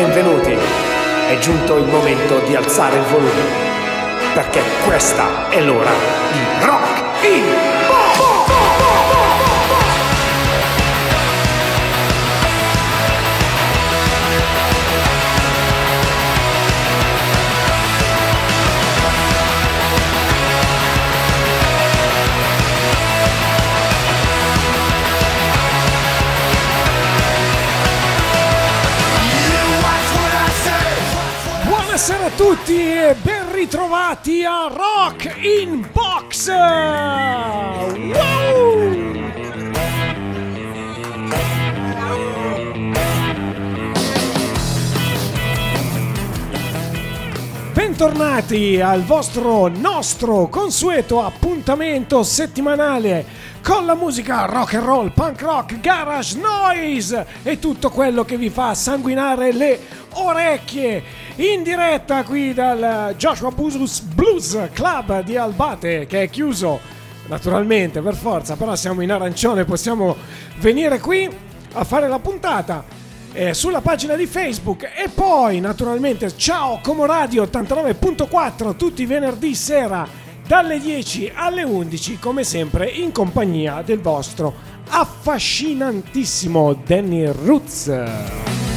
benvenuti. È giunto il momento di alzare il volume, perché questa è l'ora di Rock in Buonasera a tutti e ben ritrovati a Rock in Box! Wow! Bentornati al vostro nostro consueto appuntamento settimanale con la musica rock and roll, punk rock, garage, noise e tutto quello che vi fa sanguinare le orecchie in diretta qui dal Joshua Blues, Blues Club di Albate che è chiuso naturalmente per forza però siamo in arancione possiamo venire qui a fare la puntata eh, sulla pagina di Facebook e poi naturalmente ciao Como Radio 89.4 tutti i venerdì sera dalle 10 alle 11 come sempre in compagnia del vostro affascinantissimo Danny Roots.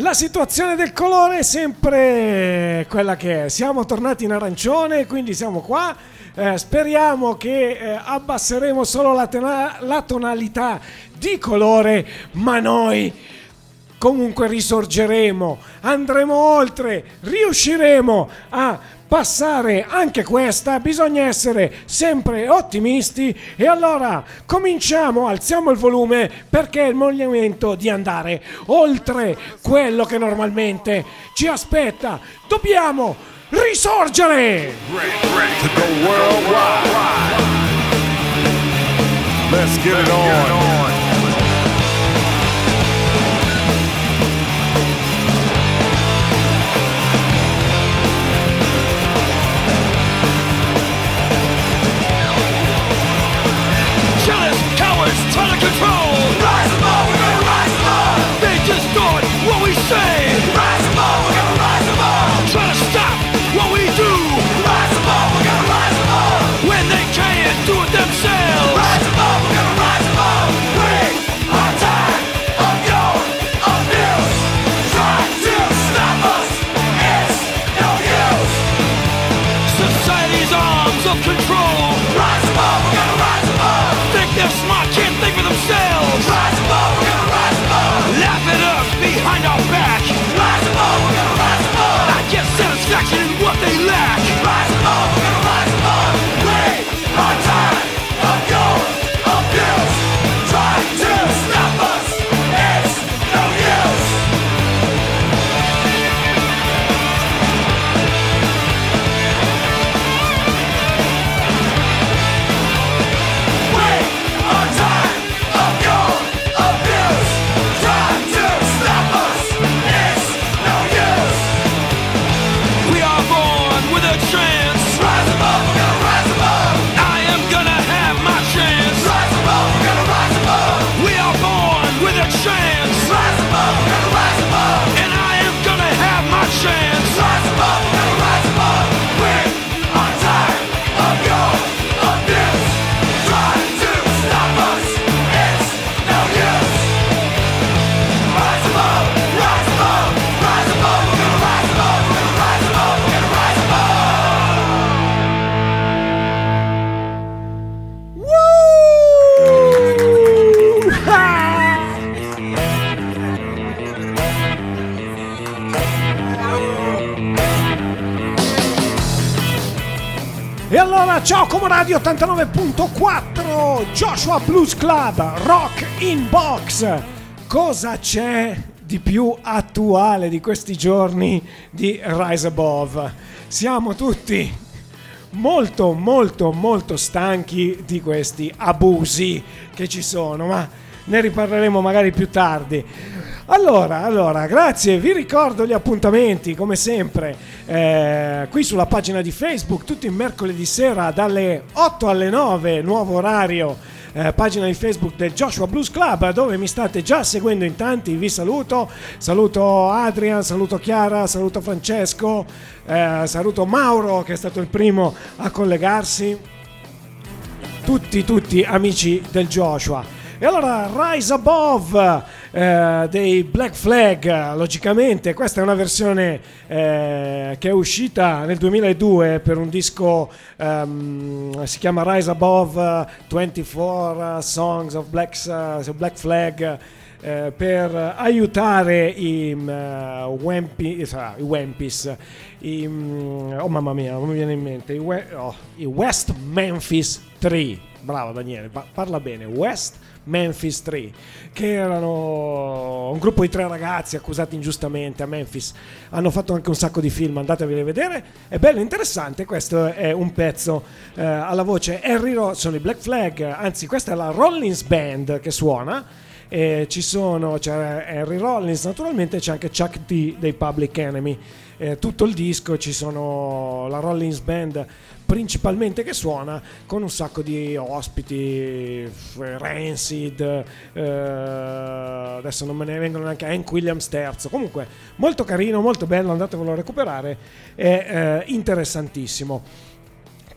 La situazione del colore è sempre quella che è. Siamo tornati in arancione, quindi siamo qua. Eh, speriamo che eh, abbasseremo solo la, tena- la tonalità di colore, ma noi comunque risorgeremo, andremo oltre, riusciremo a passare anche questa, bisogna essere sempre ottimisti e allora cominciamo, alziamo il volume perché è il momento di andare oltre quello che normalmente ci aspetta. Dobbiamo risorgere! Let's get it on. Control. 99.4 Joshua Blues Club Rock in Box. Cosa c'è di più attuale di questi giorni di Rise Above? Siamo tutti molto molto molto stanchi di questi abusi che ci sono, ma ne riparleremo magari più tardi. Allora, allora, grazie, vi ricordo gli appuntamenti come sempre eh, qui sulla pagina di Facebook tutti i mercoledì sera dalle 8 alle 9, nuovo orario eh, pagina di Facebook del Joshua Blues Club dove mi state già seguendo in tanti, vi saluto, saluto Adrian, saluto Chiara, saluto Francesco, eh, saluto Mauro che è stato il primo a collegarsi, tutti, tutti amici del Joshua. E allora Rise Above eh, dei Black Flag, logicamente questa è una versione eh, che è uscita nel 2002 per un disco, um, si chiama Rise Above 24 Songs of Black, uh, Black Flag. Eh, per aiutare i, uh, Wempi, uh, i Wempis, i, um, oh mamma mia, non mi viene in mente, i, oh, i West Memphis 3, bravo Daniele, parla bene, West Memphis 3, che erano un gruppo di tre ragazzi accusati ingiustamente a Memphis. Hanno fatto anche un sacco di film, andateveli a vedere. È bello interessante, questo è un pezzo eh, alla voce Harry Ross, sono i Black Flag, anzi questa è la Rollins Band che suona. E ci sono, c'è Harry Rollins naturalmente, c'è anche Chuck D dei Public Enemy. Eh, tutto il disco, ci sono la Rollins Band principalmente che suona con un sacco di ospiti, Rancid, eh, adesso non me ne vengono neanche Hank Williams terzo, comunque molto carino, molto bello, andatevelo a recuperare, è eh, interessantissimo.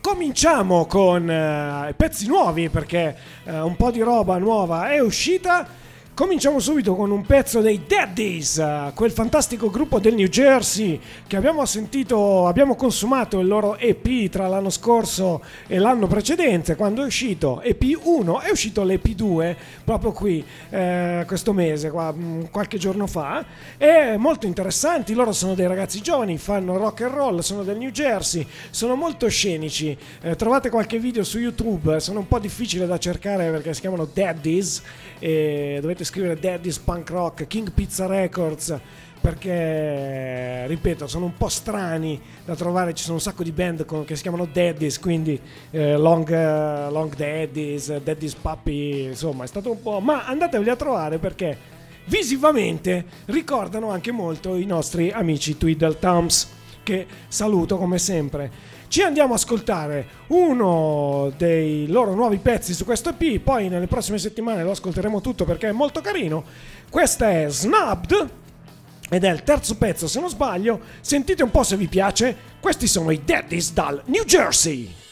Cominciamo con eh, pezzi nuovi perché eh, un po' di roba nuova è uscita Cominciamo subito con un pezzo dei Daddies, quel fantastico gruppo del New Jersey che abbiamo sentito, abbiamo consumato il loro EP tra l'anno scorso e l'anno precedente, quando è uscito EP1, è uscito l'EP2 proprio qui eh, questo mese, qua, mm, qualche giorno fa. È molto interessanti, loro sono dei ragazzi giovani, fanno rock and roll, sono del New Jersey, sono molto scenici. Eh, trovate qualche video su YouTube, sono un po' difficili da cercare perché si chiamano Daddies e dovete scrivere Daddy's Punk Rock, King Pizza Records perché ripeto sono un po' strani da trovare ci sono un sacco di band con, che si chiamano Daddies quindi eh, long, uh, long Daddies Daddy's Puppy insomma è stato un po' ma andateveli a trovare perché visivamente ricordano anche molto i nostri amici Twiddle Thumbs che saluto come sempre ci andiamo a ascoltare uno dei loro nuovi pezzi su questo EP, poi nelle prossime settimane lo ascolteremo tutto perché è molto carino. Questa è Snubbed ed è il terzo pezzo se non sbaglio. Sentite un po' se vi piace. Questi sono i Daddies dal New Jersey.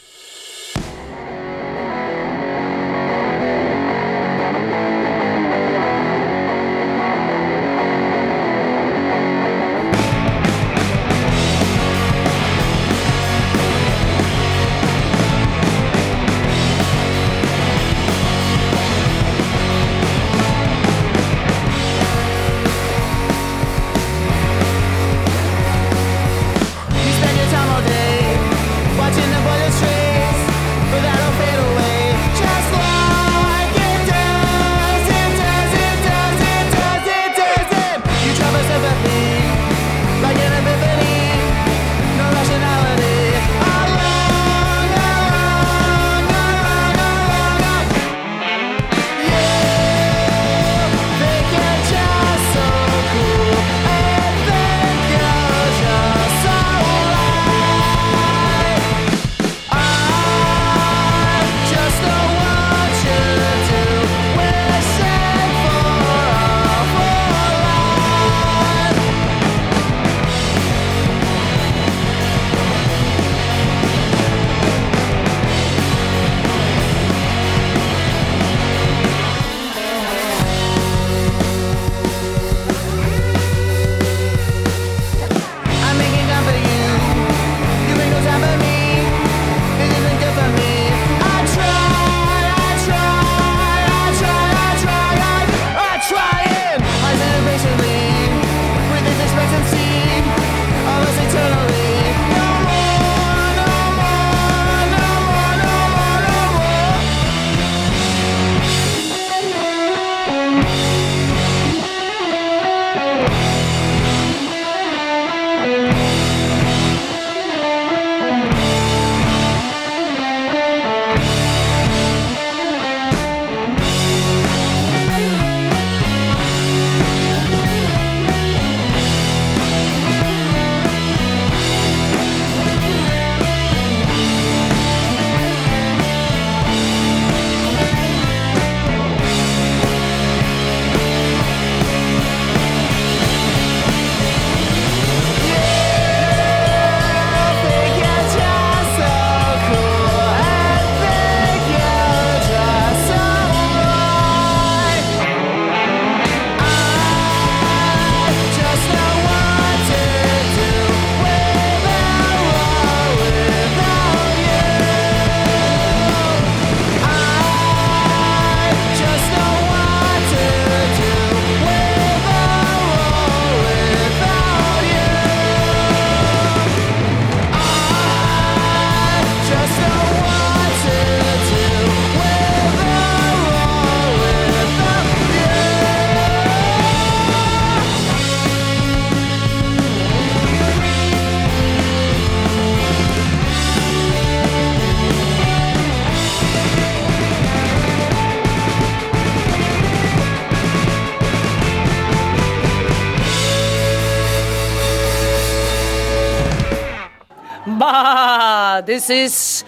This is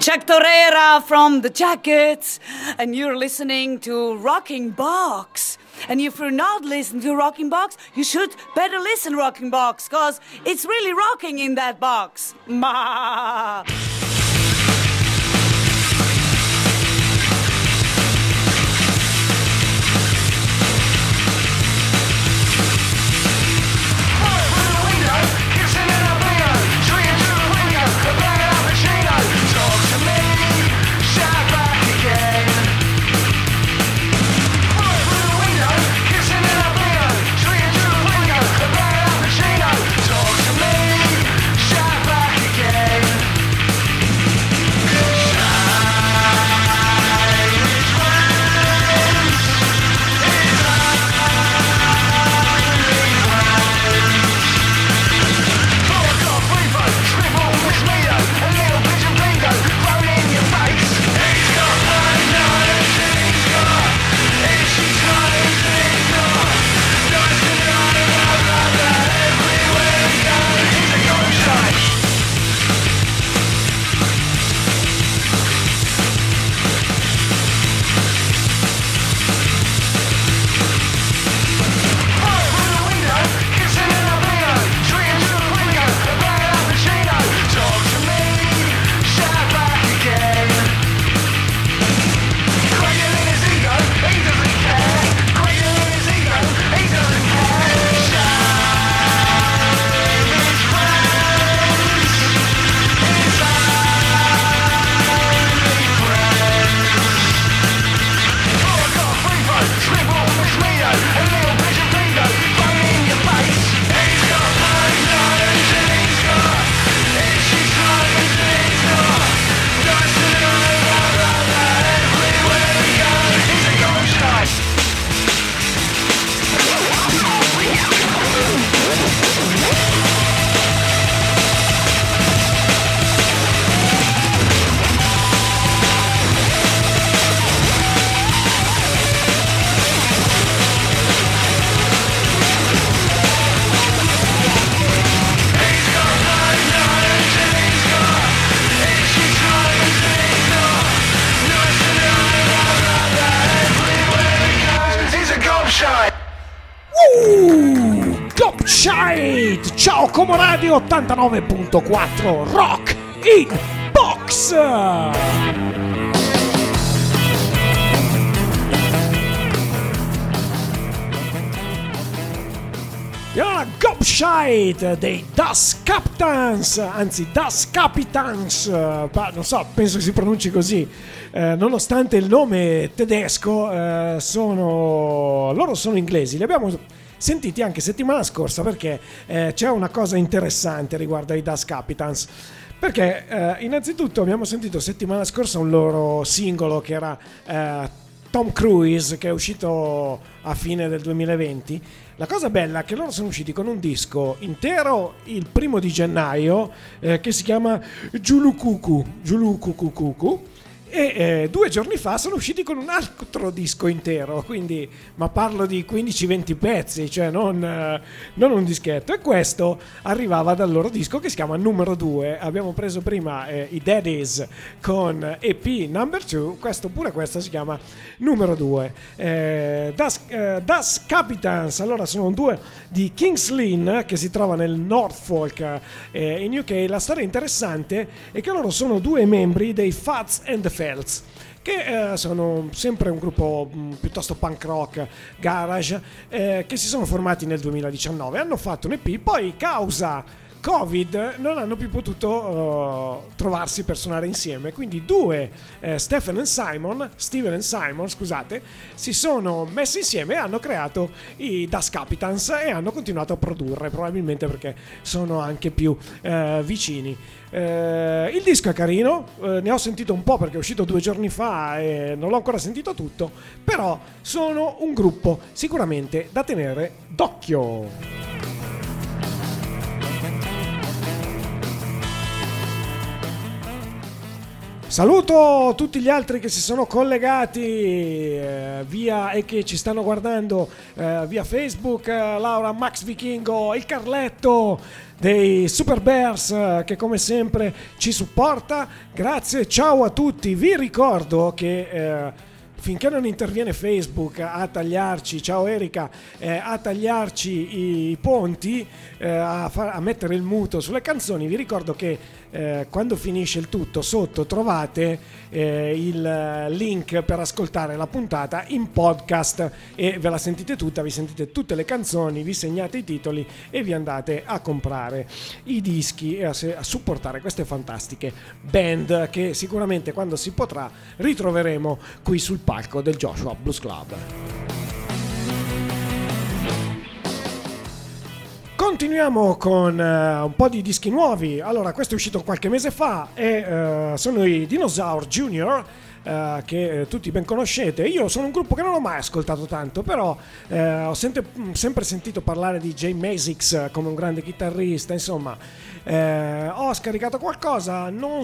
Chuck Torreira from The Jackets, and you're listening to Rocking Box. And if you're not listening to Rocking Box, you should better listen Rocking Box, cause it's really rocking in that box. Bah. 89.4 Rock in Box! E allora Gobshite dei Das Capitans, anzi Das Capitans, non so, penso si pronunci così, eh, nonostante il nome tedesco, eh, sono, loro sono inglesi, li abbiamo sentiti anche settimana scorsa perché eh, c'è una cosa interessante riguardo ai Das Capitans. Perché eh, innanzitutto abbiamo sentito settimana scorsa un loro singolo che era eh, Tom Cruise che è uscito a fine del 2020. La cosa bella è che loro sono usciti con un disco intero il primo di gennaio eh, che si chiama Julukuku. Julukukukuku e eh, due giorni fa sono usciti con un altro disco intero, quindi, ma parlo di 15-20 pezzi, cioè non, eh, non, un dischetto. E questo arrivava dal loro disco che si chiama Numero 2. Abbiamo preso prima eh, i Daddies con EP Number 2, questo pure questo si chiama Numero 2. Eh, das, eh, das, Capitans, allora sono due di Kings Lynn che si trova nel Norfolk eh, in UK. La storia interessante è che loro sono due membri dei Fats and the Felds che eh, sono sempre un gruppo mh, piuttosto punk rock, garage, eh, che si sono formati nel 2019. Hanno fatto un EP, poi causa Covid non hanno più potuto uh, trovarsi per suonare insieme, quindi due, eh, Stephen e Simon, Steven e Simon, scusate, si sono messi insieme e hanno creato i Das Capitans e hanno continuato a produrre, probabilmente perché sono anche più eh, vicini. Eh, il disco è carino, eh, ne ho sentito un po' perché è uscito due giorni fa e non l'ho ancora sentito tutto, però sono un gruppo sicuramente da tenere d'occhio. Saluto tutti gli altri che si sono collegati eh, via e che ci stanno guardando eh, via Facebook, eh, Laura, Max Vichingo, il Carletto dei Super Bears eh, che come sempre ci supporta. Grazie, ciao a tutti. Vi ricordo che eh, finché non interviene Facebook a tagliarci, ciao Erika, eh, a tagliarci i, ponti, eh, a, far, a, mettere il muto sulle canzoni, vi ricordo che eh, quando finisce il tutto sotto trovate eh, il link per ascoltare la puntata in podcast e ve la sentite tutta, vi sentite tutte le canzoni, vi segnate i titoli e vi andate a comprare i dischi e a, a supportare queste fantastiche band che sicuramente quando si potrà ritroveremo qui sul palco del Joshua Blues Club. Continuiamo con uh, un po' di dischi nuovi. Allora, questo è uscito qualche mese fa e uh, sono i Dinosaur Junior. Uh, che tutti ben conoscete. Io sono un gruppo che non ho mai ascoltato tanto, però ho sempre, sempre, sentito parlare di Jay Mazix come un grande chitarrista, insomma. ho scaricato qualcosa, non,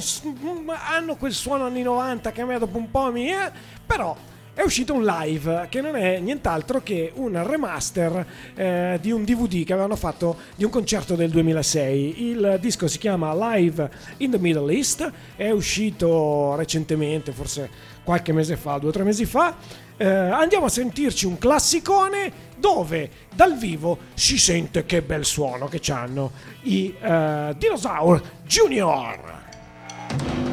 hanno quel suono anni 90 che a me dopo un po' mi... Eh, però è uscito un live che non è nient'altro che un remaster eh, di un DVD che avevano fatto di un concerto del 2006. Il disco si chiama Live in the Middle East, è uscito recentemente, forse qualche mese fa, due o tre mesi fa. Eh, andiamo a sentirci un classicone dove dal vivo si sente che bel suono che hanno i uh, Dinosaur Junior.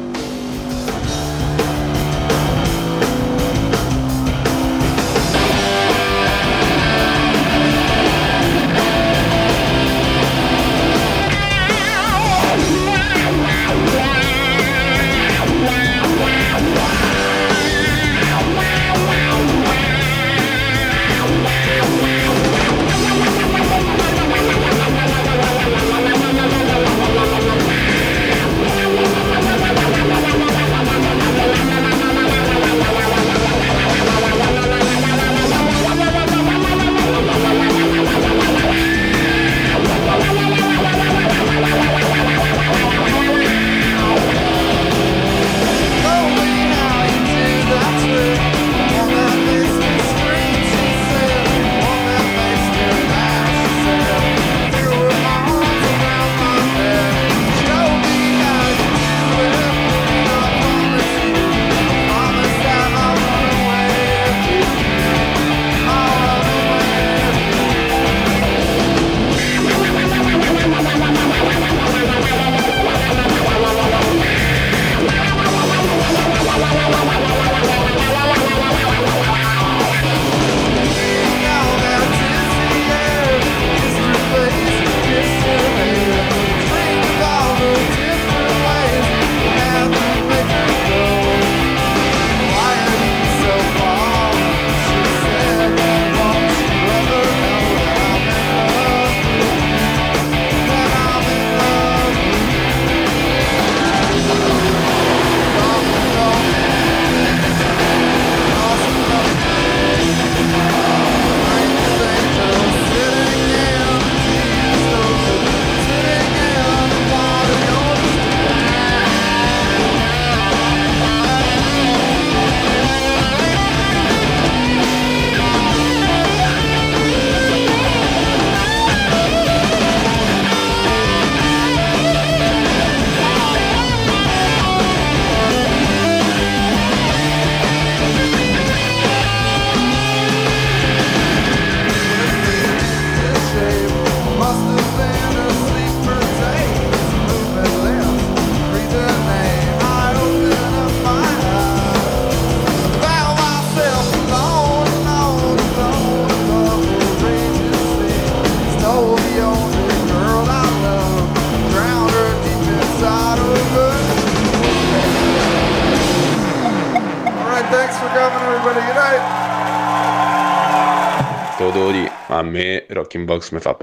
Rocking Box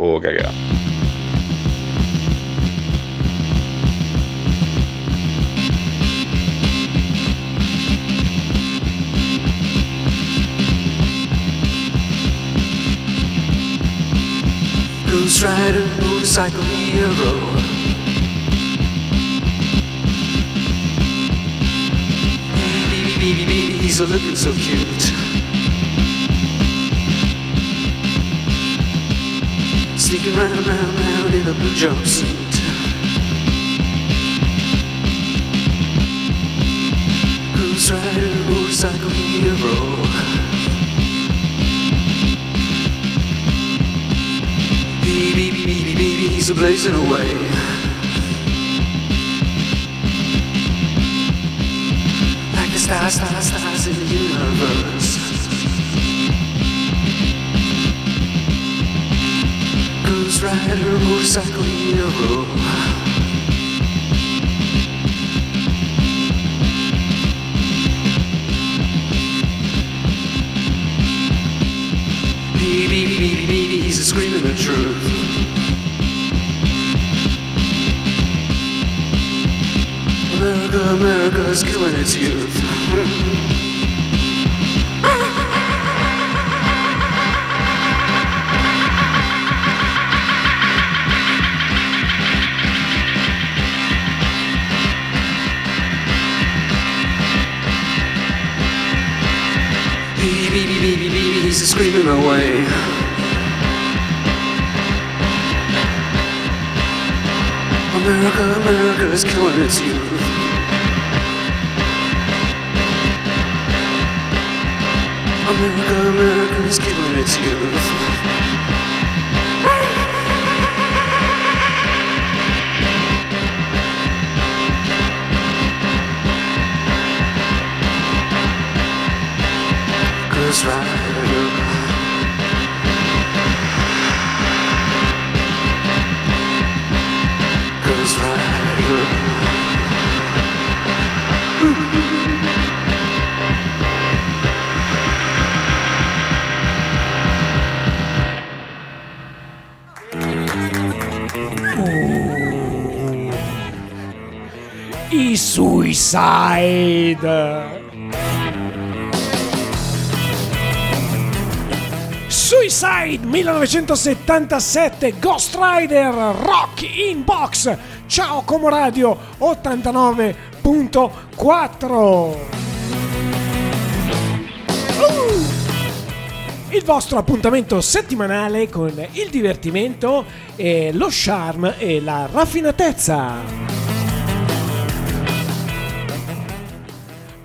Rider, motorcycle hero. Baby, baby, baby, he's blazing away. Like the stars, stars, stars in the universe. Cruise rider, motorcycle hero. Baby, baby, baby, he's a screaming the truth. America, America is killing its youth. Screaming away. America, America is killing its youth. America, America is killing its youth. Cause right Suicide. Suicide 1977 Ghost Rider Rock in Box Ciao Como Radio 89.4 Uh! Il vostro appuntamento settimanale con il divertimento, lo charme e la raffinatezza.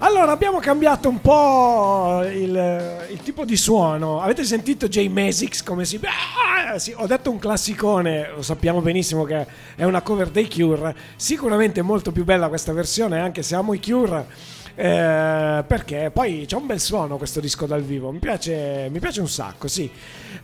Allora, abbiamo cambiato un po' il, il tipo di suono. Avete sentito Jay Mesix come si... Ah, sì, ho detto un classicone, lo sappiamo benissimo che è una cover dei Cure. Sicuramente molto più bella questa versione, anche se amo i Cure. eh, perché poi c'è un bel suono questo disco dal vivo, mi piace, mi piace un sacco, sì.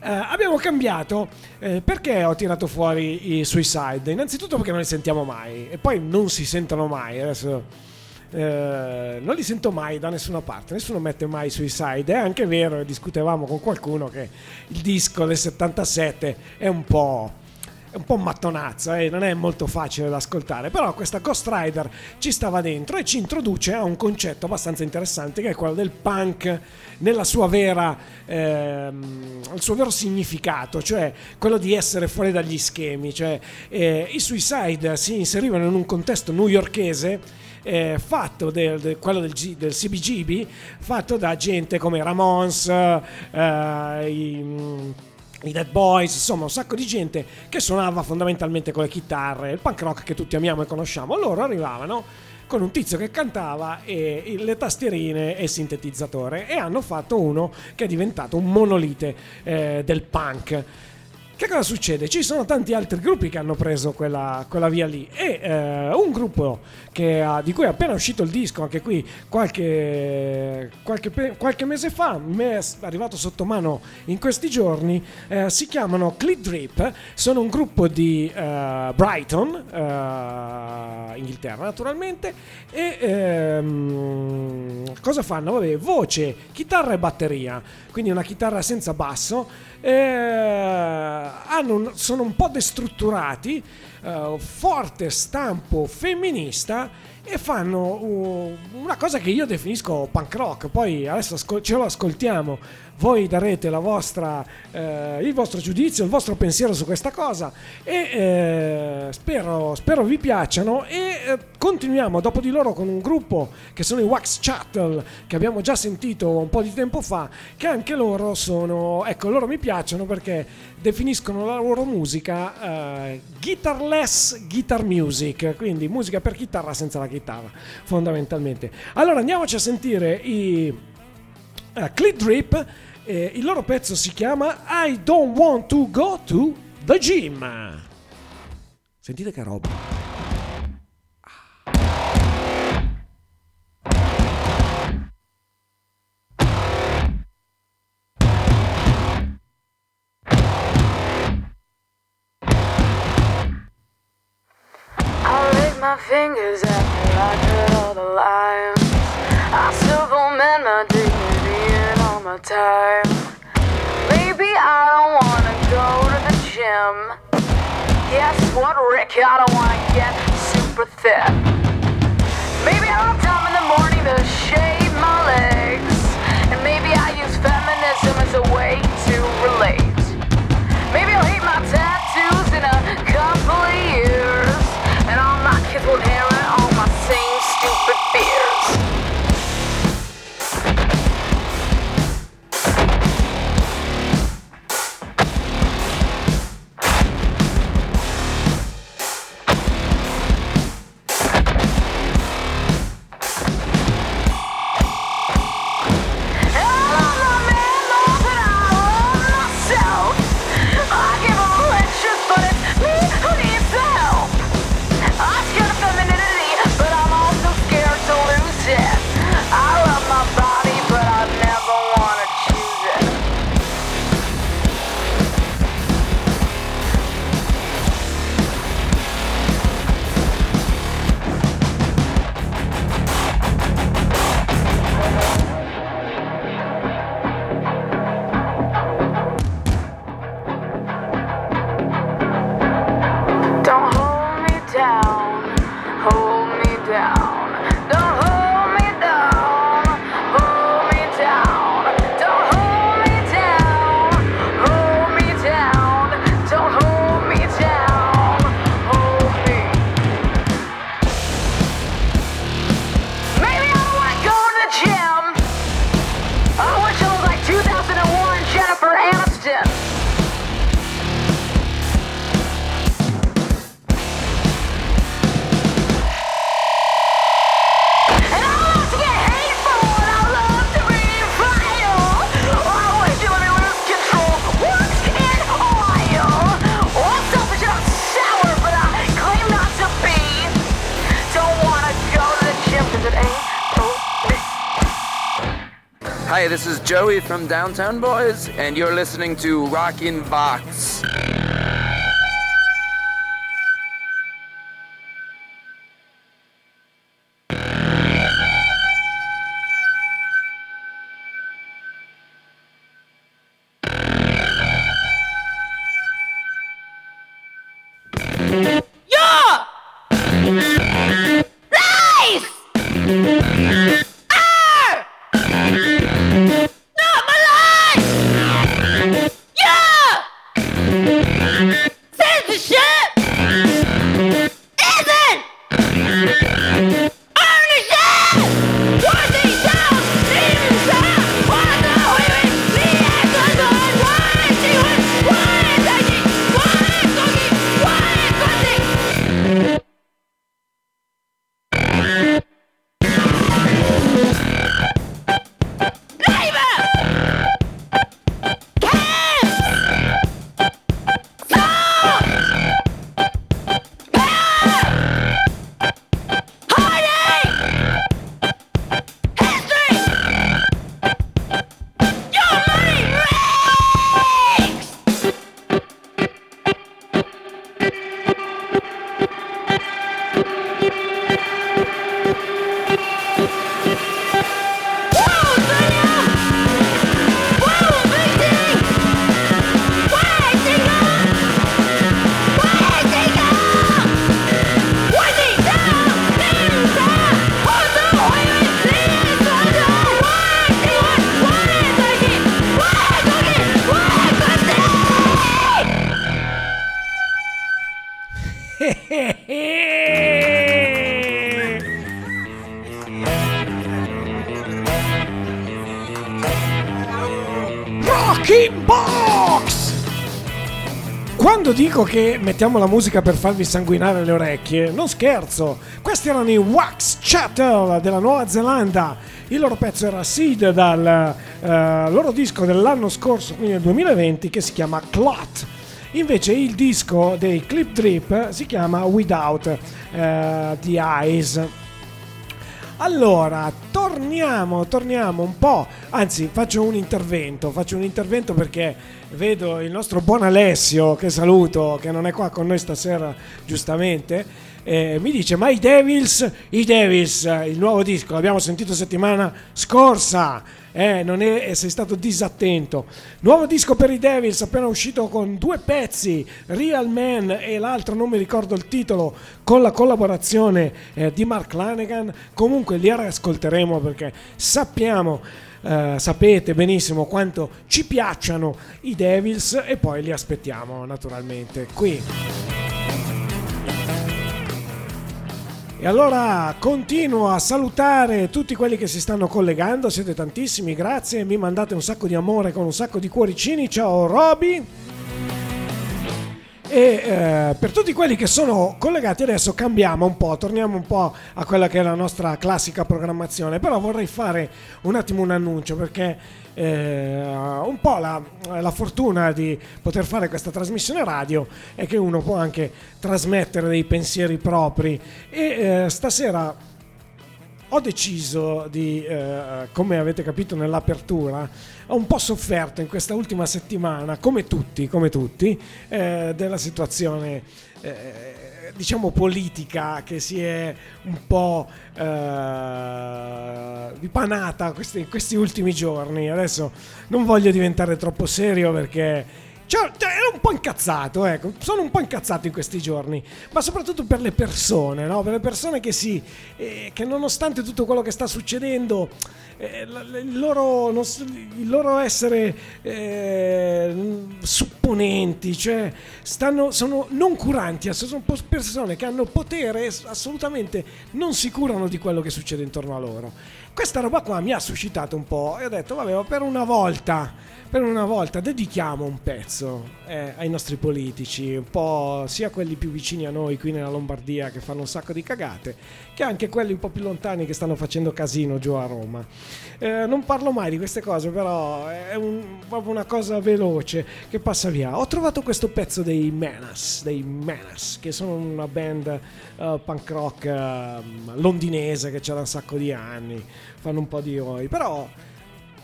Eh, abbiamo cambiato eh, perché ho tirato fuori i Suicide? Innanzitutto perché non li sentiamo mai e poi non si sentono mai. Adesso eh, non li sento mai da nessuna parte, nessuno mette mai Suicide. È anche vero, discutevamo con qualcuno che il disco del 77 è un po'. È un po' mattonazza e non è molto facile da ascoltare, però questa Ghost Rider ci stava dentro e ci introduce a un concetto abbastanza interessante che è quello del punk nella sua vera, ehm, il suo vero significato, cioè quello di essere fuori dagli schemi. Cioè, eh, I Suicide si inserivano in un contesto newyorkese eh, fatto del, del- quello del, G- del CBGB fatto da gente come Ramones eh, i, i Dead Boys, insomma un sacco di gente che suonava fondamentalmente con le chitarre, il punk rock che tutti amiamo e conosciamo. Loro arrivavano con un tizio che cantava e le tastierine e il sintetizzatore e hanno fatto uno che è diventato un monolite eh, del punk. Che cosa succede? Ci sono tanti altri gruppi che hanno preso quella, quella via lì e eh, un gruppo ha- di cui è appena uscito il disco, anche qui qualche, qualche, qualche mese fa, mi è arrivato sotto mano in questi giorni, eh, si chiamano Clit Drip, sono un gruppo di eh, Brighton, eh, Inghilterra naturalmente, e ehm, cosa fanno? Vabbè, voce, chitarra e batteria, quindi una chitarra senza basso eh, un- sono un po' destrutturati, eh, forte stampo femminista e fanno uh, una cosa che io definisco punk rock. Poi adesso ascol- ce lo ascoltiamo. Voi darete vostra, eh, il vostro giudizio, il vostro pensiero su questa cosa e eh, spero, spero vi piacciono e eh, continuiamo dopo di loro con un gruppo che sono i Wax Chattel che abbiamo già sentito un po' di tempo fa che anche loro sono, ecco loro mi piacciono perché definiscono la loro musica eh, guitarless guitar music, quindi musica per chitarra senza la chitarra fondamentalmente. Allora andiamoci a sentire i uh, Clit Drip, eh, il loro pezzo si chiama I Don't Want to Go to the Gym. Sentite che roba. Fingers after I cut all the lines. Time. Maybe I don't wanna go to the gym. Guess what, Rick? I don't wanna get super fit. Hi, this is Joey from Downtown Boys, and you're listening to Rockin' Box. Quando dico che mettiamo la musica per farvi sanguinare le orecchie, non scherzo. Questi erano i Wax Chattel della Nuova Zelanda. Il loro pezzo era Seed dal eh, loro disco dell'anno scorso, quindi nel 2020, che si chiama Clot. Invece il disco dei Clip Drip si chiama Without eh, the Eyes. Allora, torniamo, torniamo un po', anzi faccio un intervento, faccio un intervento perché vedo il nostro buon Alessio, che saluto, che non è qua con noi stasera giustamente, eh, mi dice ma i Devils, i Devils, il nuovo disco, l'abbiamo sentito settimana scorsa, eh, non è, sei stato disattento. Nuovo disco per i Devils, appena uscito con due pezzi, Real Man e l'altro, non mi ricordo il titolo, con la collaborazione eh, di Mark Lanegan. Comunque li ascolteremo perché sappiamo. Eh, sapete benissimo quanto ci piacciono i Devils e poi li aspettiamo naturalmente qui. E allora continuo a salutare tutti quelli che si stanno collegando, siete tantissimi, grazie, mi mandate un sacco di amore con un sacco di cuoricini, ciao Roby. E eh, per tutti quelli che sono collegati adesso cambiamo un po', torniamo un po' a quella che è la nostra classica programmazione, però vorrei fare un attimo un annuncio perché eh, un po' la, la fortuna di poter fare questa trasmissione radio è che uno può anche trasmettere dei pensieri propri. E eh, stasera ho deciso di, eh, come avete capito nell'apertura, ho un po' sofferto in questa ultima settimana, come tutti, come tutti, eh, della situazione eh, diciamo politica che si è un po' eh, dipanata questi, questi ultimi giorni. Adesso non voglio diventare troppo serio perché cioè, cioè, ero un po' incazzato, ecco, sono un po' incazzato in questi giorni, ma soprattutto per le persone, no? Per le persone che sì, eh, che nonostante tutto quello che sta succedendo, eh, il, loro, non il, loro, essere eh, supponenti, cioè stanno, sono non curanti, sono persone che hanno potere e assolutamente non si curano di quello che succede intorno a loro. Questa roba qua mi ha suscitato un po' e ho detto, vabbè, per una volta per una volta dedichiamo un pezzo eh, ai nostri politici, un po' sia quelli più vicini a noi qui nella Lombardia che fanno un sacco di cagate, che anche quelli un po' più lontani che stanno facendo casino giù a Roma. Eh, non parlo mai di queste cose, però è un, proprio una cosa veloce che passa via. Ho trovato questo pezzo dei Menas, dei Menas, che sono una band uh, punk rock uh, londinese che c'è da un sacco di anni, fanno un po' di oi, però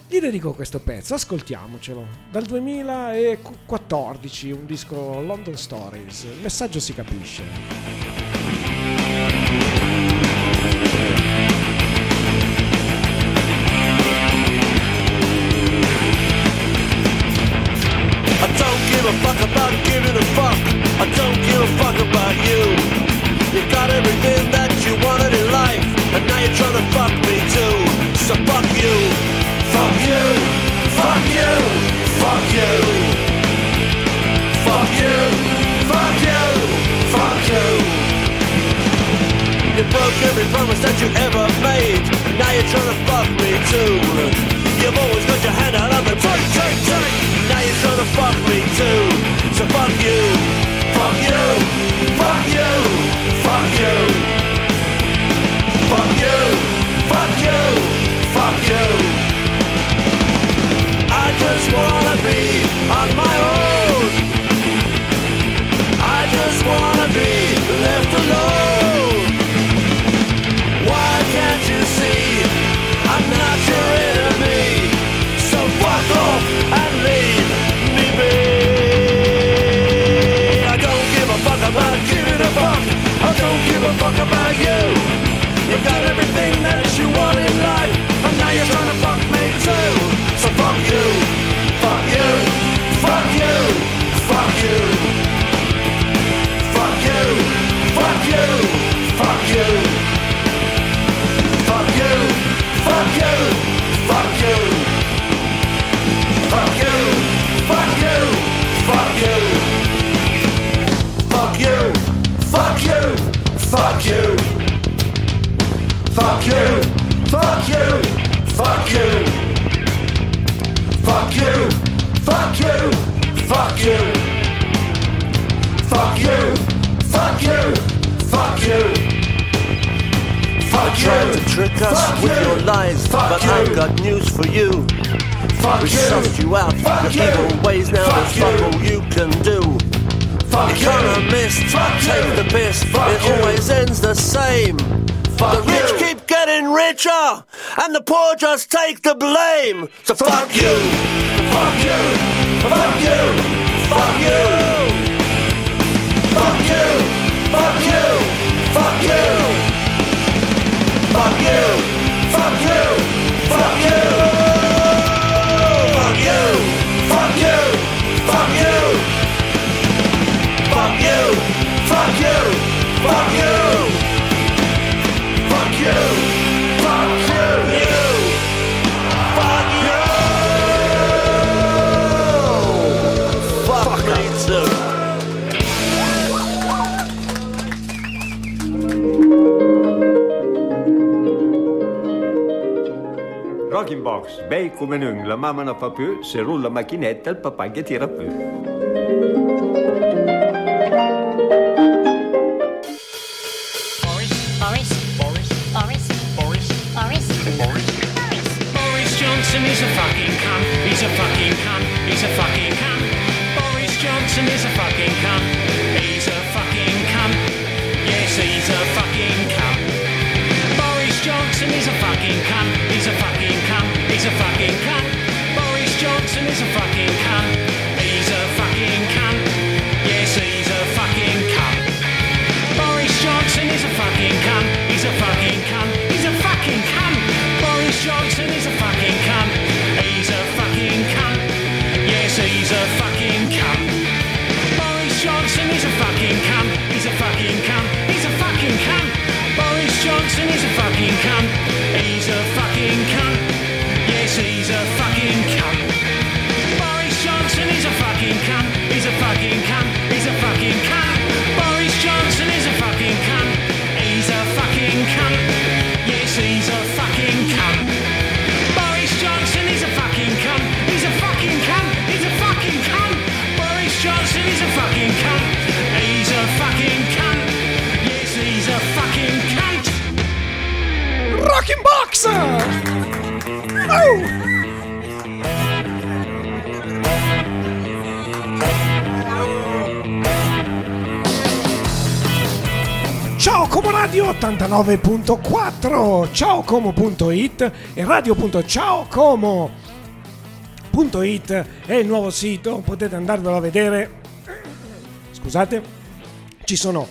gli dedico questo pezzo, ascoltiamocelo. Dal 2014, un disco London Stories. Il messaggio si capisce. Give a fuck about giving a fuck. I don't give a fuck about you. You got everything that you wanted in life, and now you're trying to fuck me too. So fuck you. Fuck you, fuck you, fuck you. Fuck you, fuck you, fuck you. You broke every promise that you ever made. Now you're trying to fuck me too. You've always got your hand out on the take, take, take. Now you're trying to fuck me too. Just wanna be on my own. I just wanna be left alone. Why can't you see I'm not your enemy? So fuck off and leave me be. I don't give a fuck about giving a fuck. I don't give a fuck about you. You got everything that you want in life, and now you're trying to fuck me too. So fuck you, fuck you. Fuck you, fuck you, fuck you, fuck you, Fuck you. Fuck you. Fuck you. Fuck you. Fuck Trying you. to trick us with your lies, but. I've got news for you. Fuck we you. sussed you out, Fuck your you. evil ways now, Fuck there's fuck you. all you can do. Fuck. Economist, Fuck take you. the piss, Fuck it you. always ends the same. Fuck the rich you. keep getting richer, and the poor just take the blame. So fuck you. Fuck you. Fuck you. Fuck you. Fuck Rocking Box, bei come un, la mamma non fa più, se rulla macchinetta il papà che tira più. 89.4, ciao Como.it e radio.ciaocomo.it è il nuovo sito, potete andarvelo a vedere. Scusate, ci sono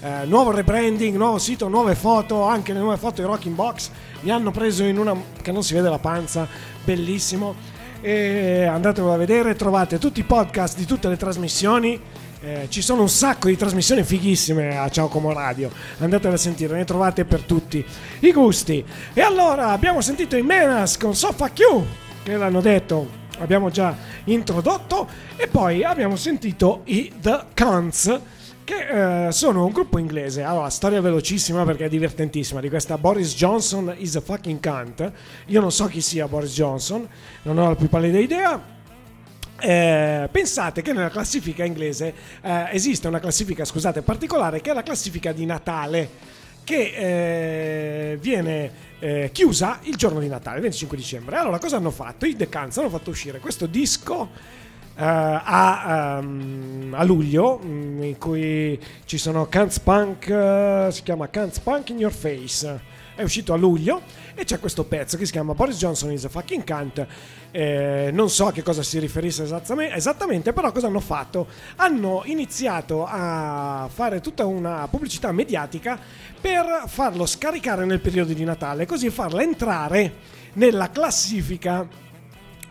eh, nuovo rebranding, nuovo sito, nuove foto, anche le nuove foto di Rocking Box. Mi hanno preso in una che non si vede la panza, bellissimo. E andatevelo a vedere, trovate tutti i podcast di tutte le trasmissioni. Eh, ci sono un sacco di trasmissioni fighissime a Ciao Como Radio, andatele a sentire, ne trovate per tutti i gusti. E allora abbiamo sentito i Menas con Sofa Q, che l'hanno detto, abbiamo già introdotto, e poi abbiamo sentito i The Cunts, che eh, sono un gruppo inglese. Allora, storia velocissima perché è divertentissima di questa Boris Johnson is a fucking cunt. Io non so chi sia Boris Johnson, non ho la più pallida idea. Eh, pensate che nella classifica inglese eh, esiste una classifica, scusate, particolare che è la classifica di Natale che eh, viene eh, chiusa il giorno di Natale, il 25 dicembre. Allora, cosa hanno fatto? I The Cans hanno fatto uscire questo disco eh, a, ehm, a luglio mm, in cui ci sono Cans Punk, eh, si chiama Cans Punk in Your Face. È uscito a luglio e c'è questo pezzo che si chiama Boris Johnson is a fucking cunt. Eh, non so a che cosa si riferisse esattamente, però cosa hanno fatto? Hanno iniziato a fare tutta una pubblicità mediatica per farlo scaricare nel periodo di Natale, così farla entrare nella classifica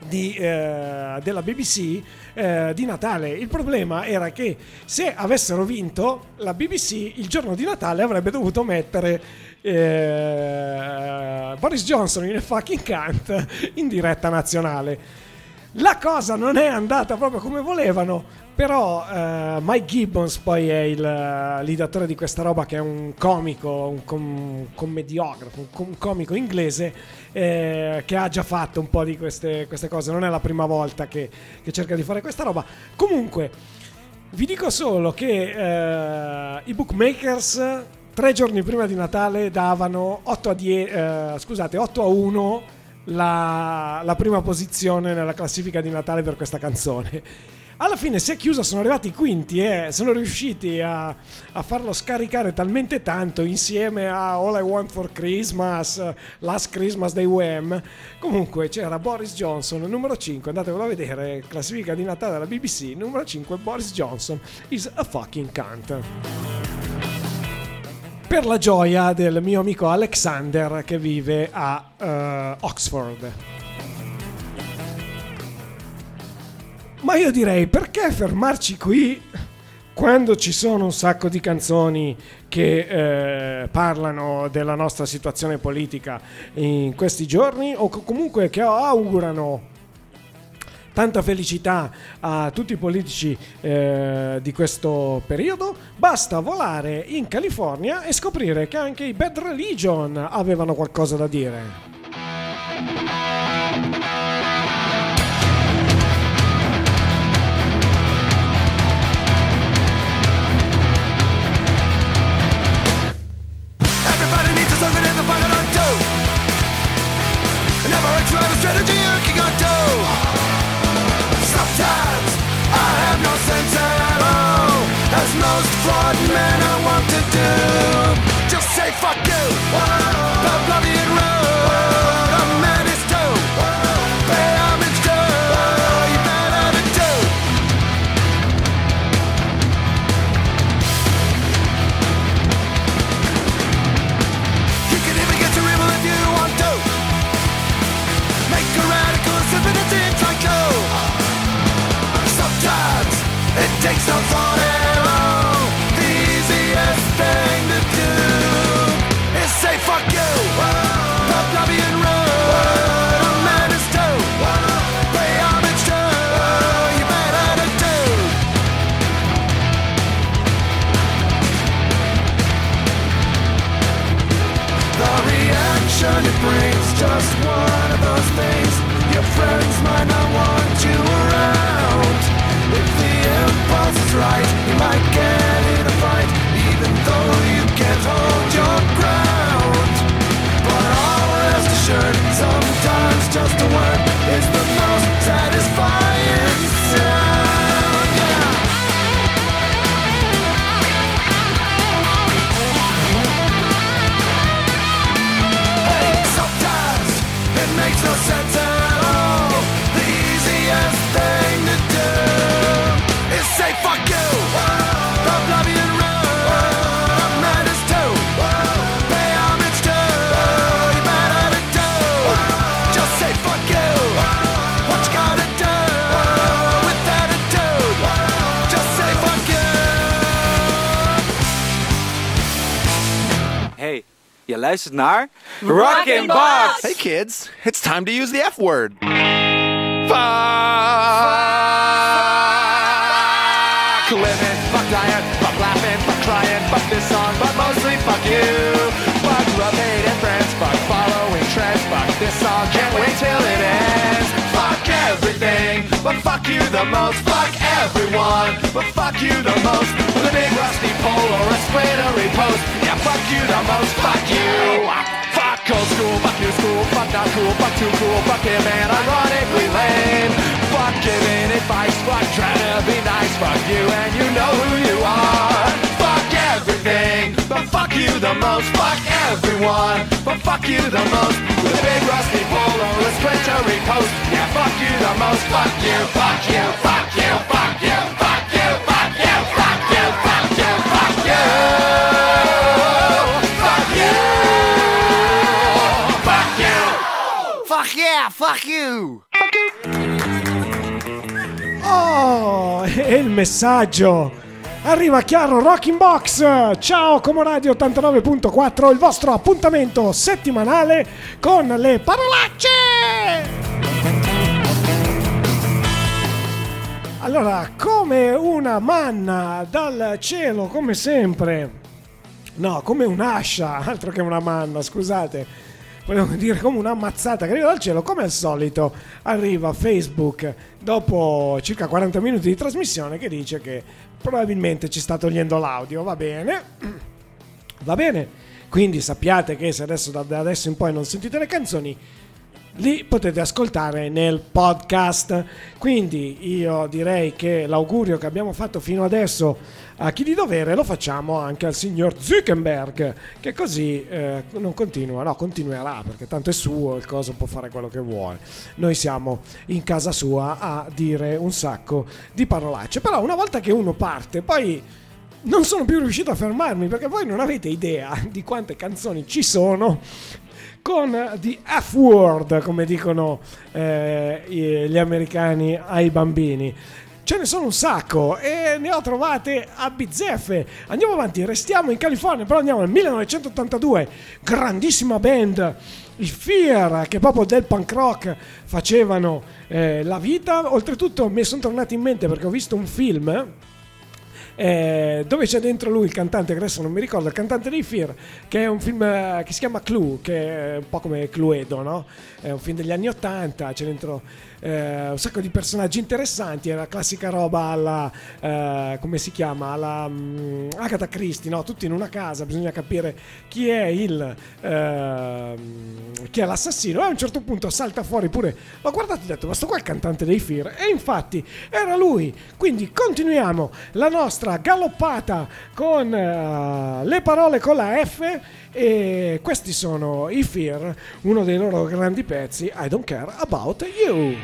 di, eh, della BBC eh, di Natale. Il problema era che se avessero vinto la BBC il giorno di Natale avrebbe dovuto mettere eh, Boris Johnson in a fucking cunt in diretta nazionale. La cosa non è andata proprio come volevano, però eh, Mike Gibbons poi è il, l'ideatore di questa roba che è un comico, un com- commediografo, un, com- comico inglese eh, che ha già fatto un po' di queste, queste cose, non è la prima volta che, che cerca di fare questa roba. Comunque, vi dico solo che eh, i bookmakers tre giorni prima di Natale davano 8 a, 10, eh, scusate, 8 a 1 la, la prima posizione nella classifica di Natale per questa canzone. Alla fine si è chiusa, sono arrivati i quinti e sono riusciti a, a, farlo scaricare talmente tanto insieme a All I Want for Christmas, Last Christmas dei Wham. Comunque c'era Boris Johnson, numero 5, andatevelo a vedere, classifica di Natale della BBC, numero 5, Boris Johnson is a fucking cunt. Per la gioia del mio amico Alexander che vive a uh, Oxford. Ma io direi perché fermarci qui quando ci sono un sacco di canzoni che eh, parlano della nostra situazione politica in questi giorni o comunque che augurano tanta felicità a tutti i politici eh, di questo periodo, basta volare in California e scoprire che anche i Bad Religion avevano qualcosa da dire. Luistert naar Rockin' Box! Hey kids, it's time to use the F word. Fuck women, fuck dying, fuck laughing, fuck crying, fuck this song, but mostly fuck you. Fuck love, hate, and friends, fuck following trends, fuck this song, can't wait till it ends. Fuck everything, but fuck you the most. Fuck everyone, but fuck you the most. With a big rusty pole or a splintery post, yeah, fuck you the most. Fuck you. Fuck old school, fuck new school, fuck not cool, fuck too cool, fuck him and ironically lame. Fuck giving advice, fuck trying to be nice, fuck you and you know who you are. Fuck everything, but fuck you the most. Fuck everyone, but fuck you the most. With a big rusty pole a splintery post, yeah, fuck you the most. Fuck you, fuck you, fuck you, fuck you, yeah, fuck you. Oh, e il messaggio! Arriva chiaro Rocking Box! Ciao Comoradio 89.4, il vostro appuntamento settimanale con le parolacce! Allora, come una manna dal cielo, come sempre. No, come un'ascia, altro che una manna, scusate. Volevo dire come un'ammazzata che arriva dal cielo, come al solito arriva Facebook dopo circa 40 minuti di trasmissione che dice che probabilmente ci sta togliendo l'audio, va bene, va bene, quindi sappiate che se adesso da adesso in poi non sentite le canzoni, li potete ascoltare nel podcast. Quindi io direi che l'augurio che abbiamo fatto fino adesso a chi di dovere lo facciamo anche al signor Zuckerberg, che così eh, non continua, no, continuerà perché tanto è suo, il coso può fare quello che vuole. Noi siamo in casa sua a dire un sacco di parolacce, però una volta che uno parte, poi non sono più riuscito a fermarmi perché voi non avete idea di quante canzoni ci sono con the F-word, come dicono eh, gli americani ai bambini. Ce ne sono un sacco e ne ho trovate a bizzeffe. Andiamo avanti, restiamo in California, però andiamo nel 1982. Grandissima band, i Fear, che proprio del punk rock facevano eh, la vita. Oltretutto mi sono tornati in mente perché ho visto un film eh, dove c'è dentro lui il cantante, che adesso non mi ricordo, il cantante dei Fear, che è un film eh, che si chiama Clue, che è un po' come Cluedo, no? È un film degli anni Ottanta, c'è dentro eh, un sacco di personaggi interessanti, è la classica roba alla, eh, come si chiama, alla mm, Agatha Christie, no? Tutti in una casa, bisogna capire chi è il, ehm, chi è l'assassino, e a un certo punto salta fuori pure, ho guardato e ho detto, ma sto qua è il cantante dei Fear, e infatti era lui, quindi continuiamo la nostra galoppata con eh, le parole con la F e questi sono i Fear, uno dei loro grandi pezzi, I Don't Care About You.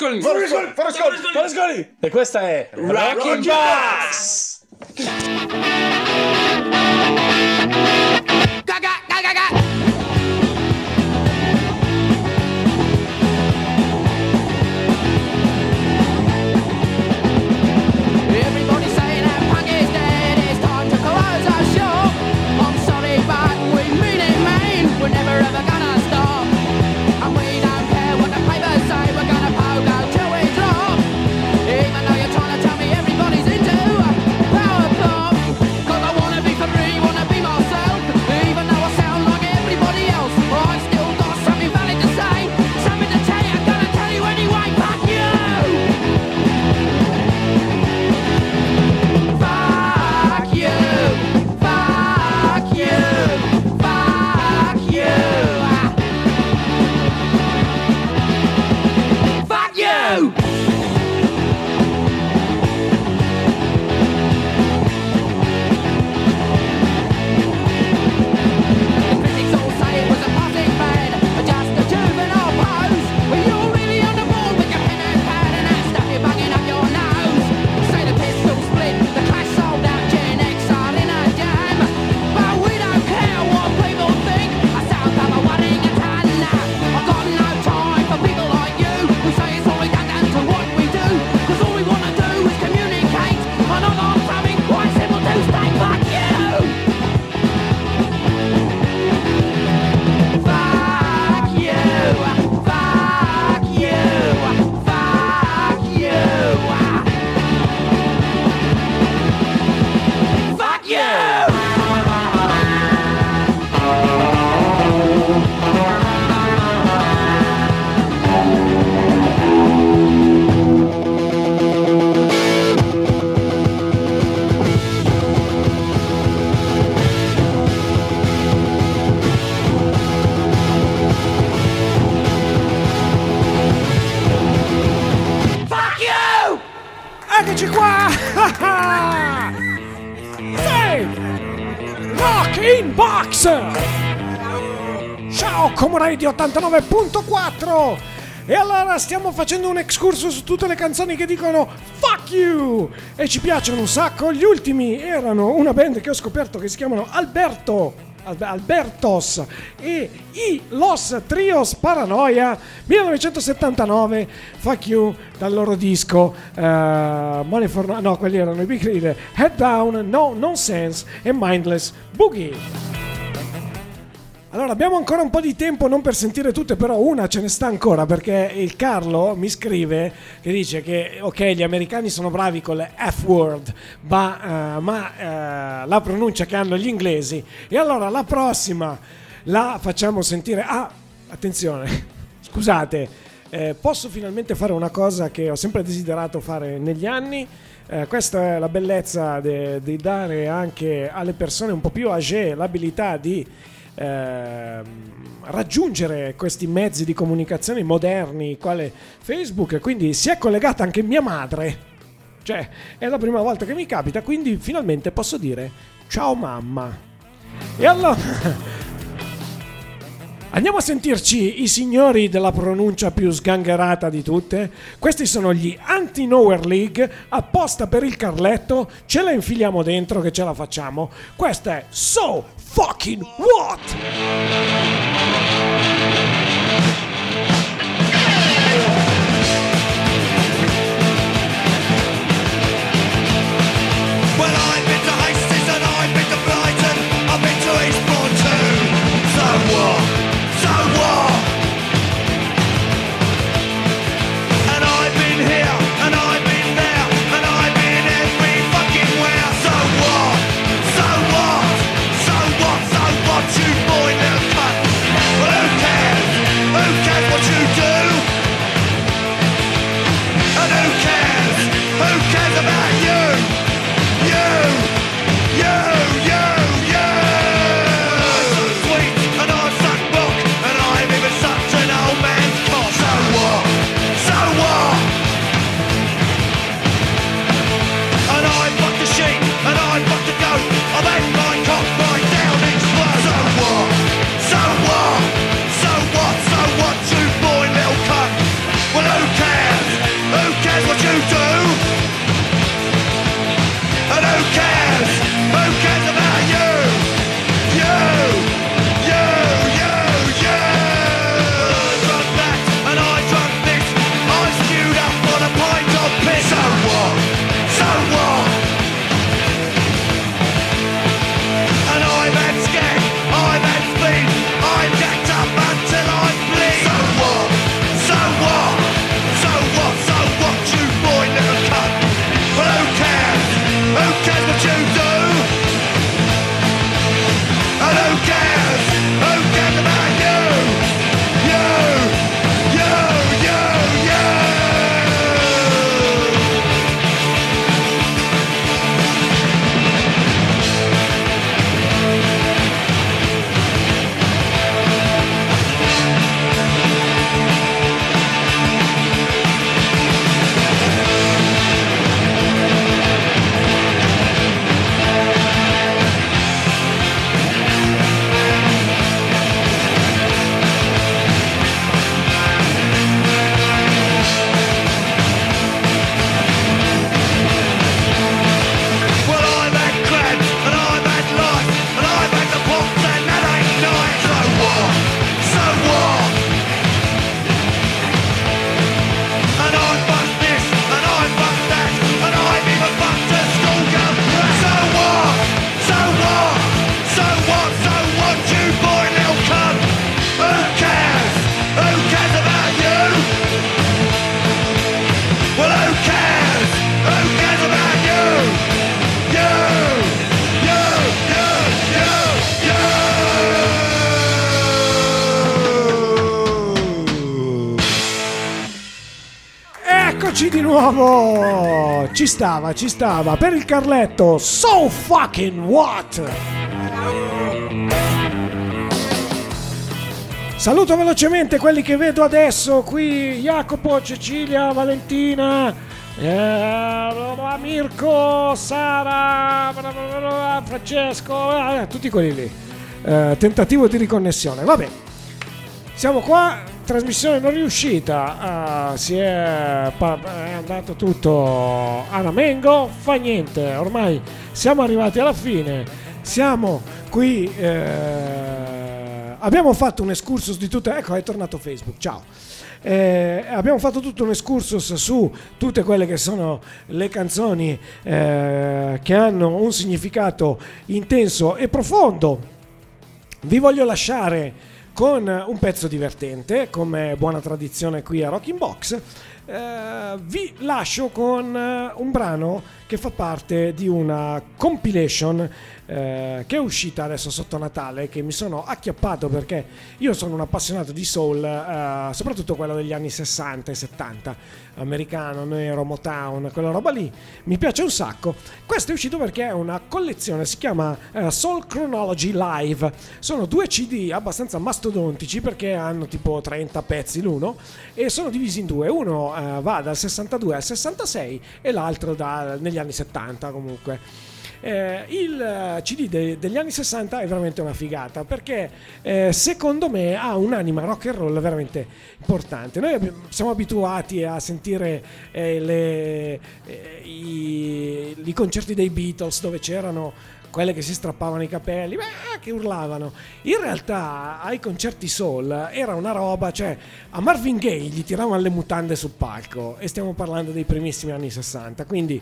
The Forrescoli! Forrescoli, Forrescoli, Forrescoli! E questa è Rocking Box! In Box! Ciao Comradio 89.4! E allora stiamo facendo un excursus su tutte le canzoni che dicono Fuck you! E ci piacciono un sacco. Gli ultimi erano una band che ho scoperto che si chiamano Alberto. Albe- Albertos e i Los Trios Paranoia 1979 Fuck You dal loro disco eh, Money for No- quelli erano i Big Head Down No Nonsense e Mindless Boogie allora abbiamo ancora un po' di tempo non per sentire tutte, però una ce ne sta ancora perché il Carlo mi scrive che dice che ok gli americani sono bravi con le F-word, ma, eh, ma eh, la pronuncia che hanno gli inglesi e allora la prossima la facciamo sentire. Ah, attenzione, scusate, eh, posso finalmente fare una cosa che ho sempre desiderato fare negli anni. Eh, questa è la bellezza di dare anche alle persone un po' più âgée l'abilità di ehm, raggiungere questi mezzi di comunicazione moderni quale Facebook quindi si è collegata anche mia madre cioè è la prima volta che mi capita quindi finalmente posso dire ciao mamma e allora Andiamo a sentirci i signori della pronuncia più sgangherata di tutte. Questi sono gli Anti-Nowhere League, apposta per il Carletto, ce la infiliamo dentro che ce la facciamo. Questa è So Fucking What? Ci stava, ci stava. Per il Carletto, so fucking what? Saluto velocemente quelli che vedo adesso qui, Jacopo, Cecilia, Valentina, eh, Mirko, Sara, Francesco, eh, tutti quelli lì. Eh, tentativo di riconnessione. Vabbè, siamo qua. Trasmissione non riuscita, uh, si è, è, andato tutto a Ramengo, fa niente, ormai siamo arrivati alla fine, siamo qui, eh, abbiamo fatto un excursus di tutte, ecco è tornato Facebook, ciao. Eh, abbiamo fatto tutto un excursus su tutte quelle che sono le canzoni eh, che hanno un significato intenso e profondo. Vi voglio lasciare con un pezzo divertente, come buona tradizione qui a Rocking Box. Eh, vi lascio con eh, un brano che fa parte di una compilation eh, che è uscita adesso sotto Natale, che mi sono acchiappato perché io sono un appassionato di soul, eh, soprattutto quello degli anni 60 e 70, americano, nero, Motown, quella roba lì, mi piace un sacco. Questo è uscito perché è una collezione, si chiama eh, Soul Chronology Live, sono due CD abbastanza mastodontici perché hanno tipo 30 pezzi l'uno e sono divisi in due, uno eh, va dal 62 al 66 e l'altro da, negli anni 70 comunque. Eh, il eh, CD de- degli anni 60 è veramente una figata perché eh, secondo me ha un'anima rock and roll veramente importante. Noi abbiamo, siamo abituati a sentire eh, le, eh, i, i concerti dei Beatles dove c'erano quelle che si strappavano i capelli, che urlavano. In realtà ai concerti soul era una roba, cioè a Marvin Gaye gli tiravano le mutande sul palco e stiamo parlando dei primissimi anni 60, quindi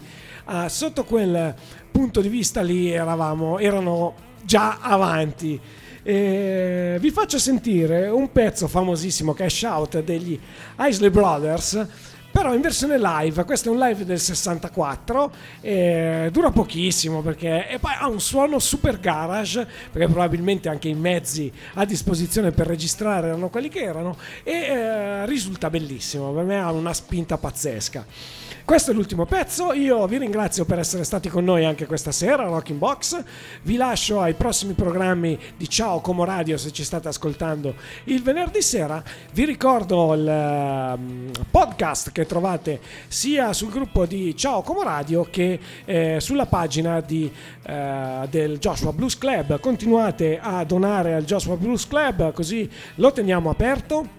uh, sotto quel punto di vista lì eravamo, erano già avanti. E vi faccio sentire un pezzo famosissimo che è Shout degli Isley Brothers però in versione live, questo è un live del 64, eh, dura pochissimo perché e poi ha un suono super garage, perché probabilmente anche i mezzi a disposizione per registrare erano quelli che erano, e eh, risulta bellissimo, per me ha una spinta pazzesca. Questo è l'ultimo pezzo, io vi ringrazio per essere stati con noi anche questa sera a Rocking Box, vi lascio ai prossimi programmi di Ciao Como Radio se ci state ascoltando il venerdì sera, vi ricordo il um, podcast che trovate sia sul gruppo di Ciao Como Radio che eh, sulla pagina di, eh, del Joshua Blues Club, continuate a donare al Joshua Blues Club così lo teniamo aperto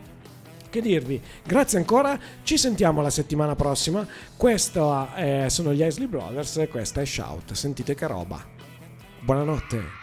che dirvi? Grazie ancora, ci sentiamo la settimana prossima. Questo eh, sono gli Isley Brothers e questa è Shout. Sentite che roba. Buonanotte.